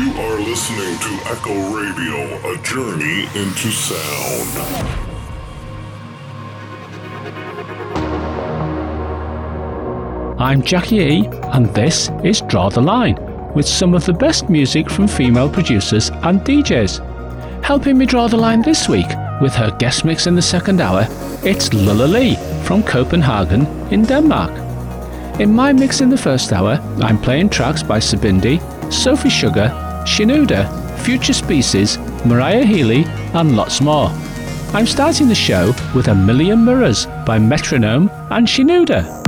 You are listening to Echo Radio, a journey into sound. I'm Jackie E, and this is Draw the Line, with some of the best music from female producers and DJs. Helping me draw the line this week with her guest mix in the second hour, it's Lulla-Li from Copenhagen in Denmark. In my mix in the first hour, I'm playing tracks by Psibindi, Sophie Sugar, Shinouda, Future Species, Maria Healy, and lots more. I'm starting the show with A Million Mirrors by Metronome and Shinouda.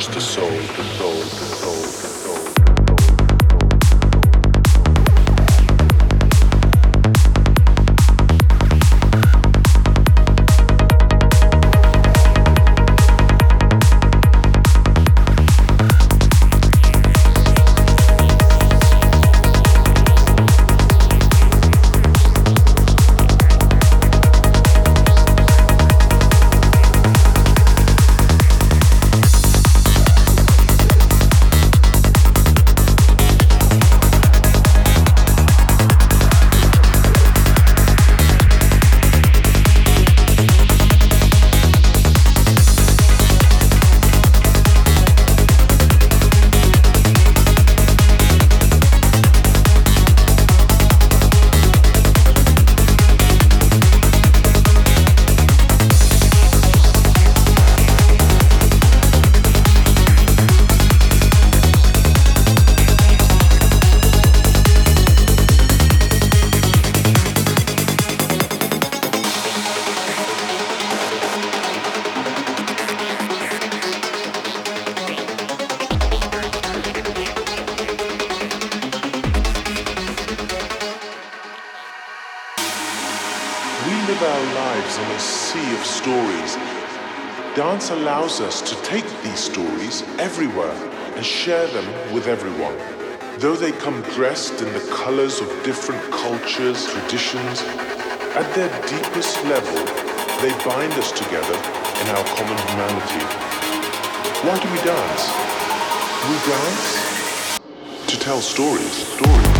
Touch the soul, the soul, the soul, soul. Allows us to take these stories everywhere and share them with everyone. Though they come dressed in the colors of different cultures, traditions, at their deepest level, they bind us together in our common humanity. Why do we dance? We dance to tell stories, stories.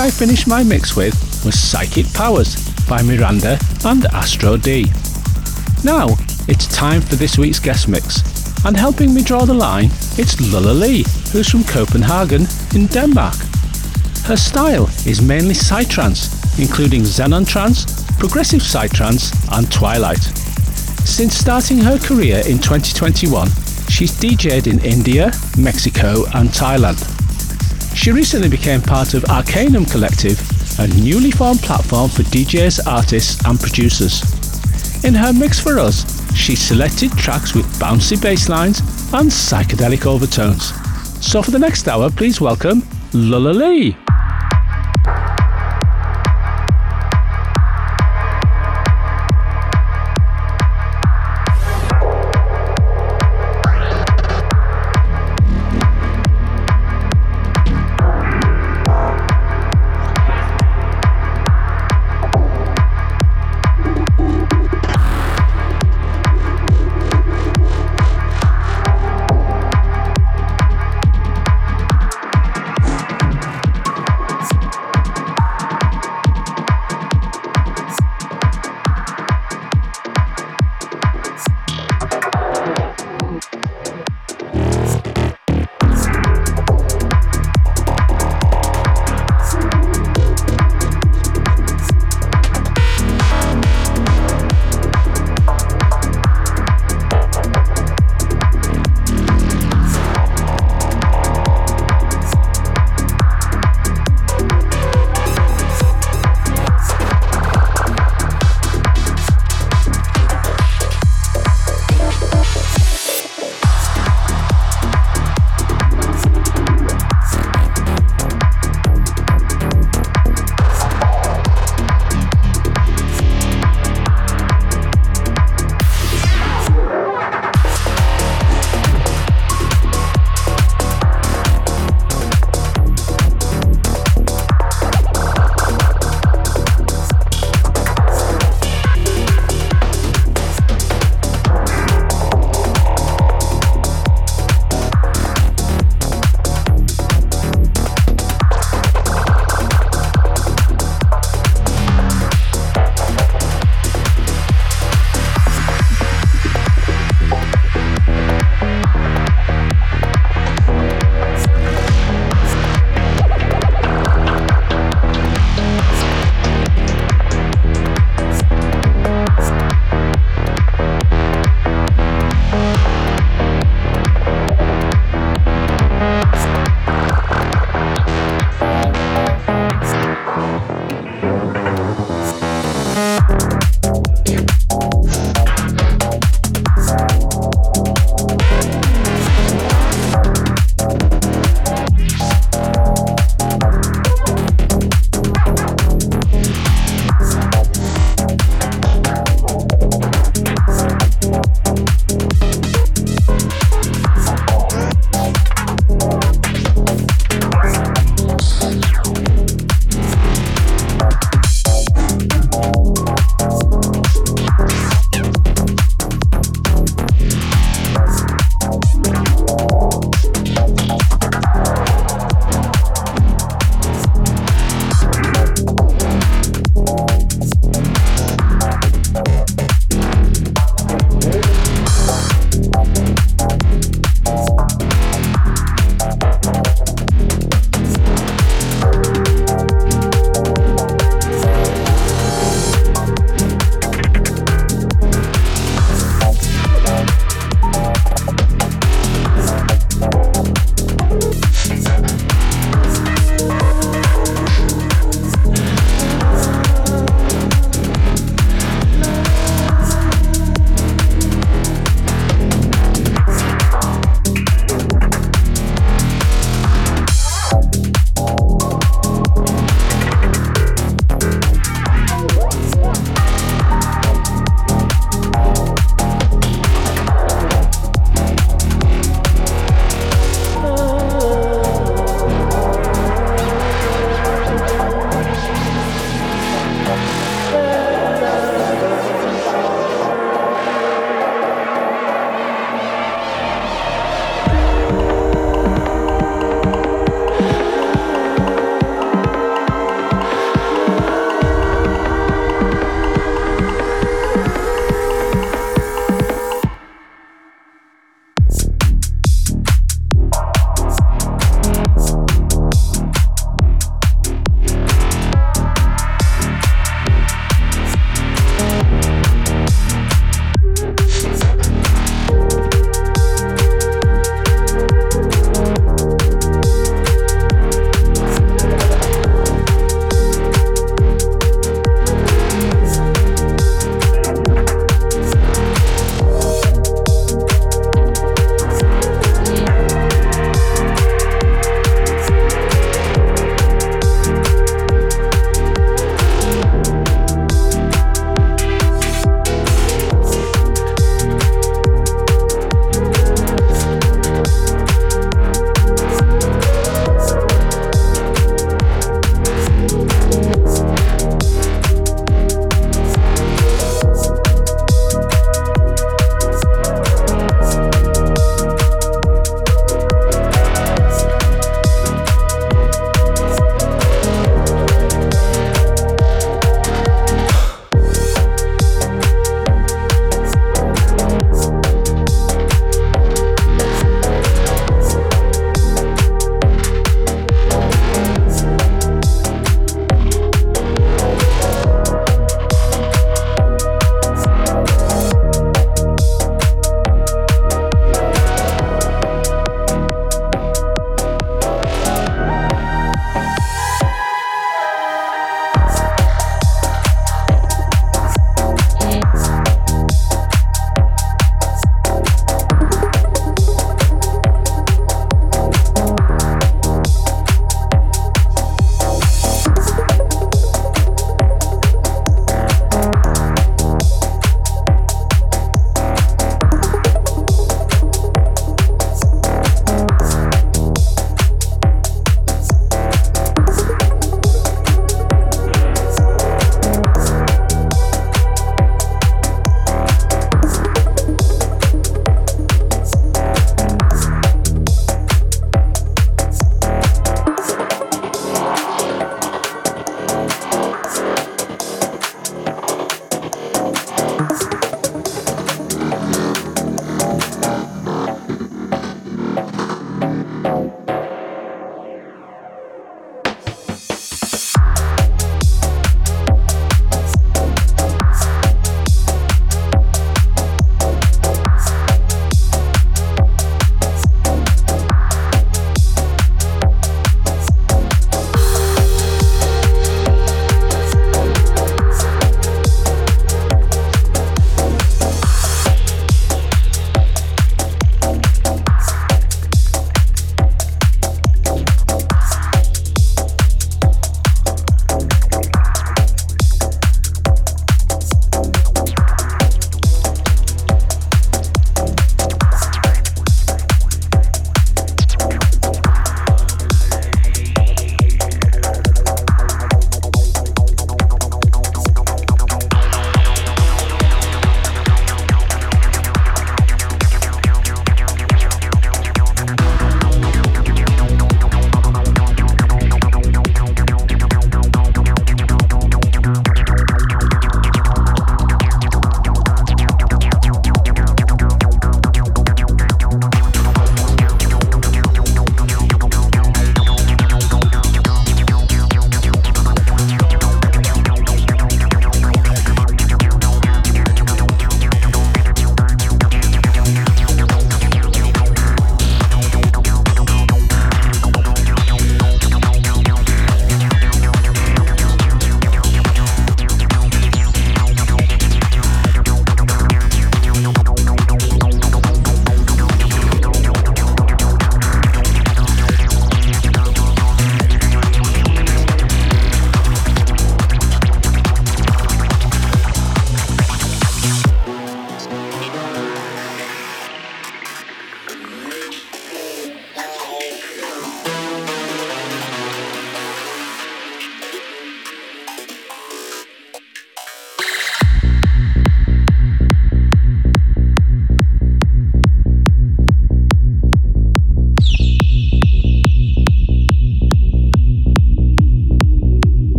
I finished my mix with was Psychic Powers by Miranda and Astro D. Now, it's time for this week's guest mix, and helping me draw the line, it's Lulla-Li, who's from Copenhagen in Denmark. Her style is mainly psytrance, including Zenon trance, progressive psytrance, and twilight. Since starting her career in 2021, she's DJed in India, Mexico, and Thailand. She recently became part of Arcanum Collective, a newly formed platform for DJs, artists, and producers. In her mix for us, she selected tracks with bouncy bass lines and psychedelic overtones. So for the next hour, please welcome Lulla-Li.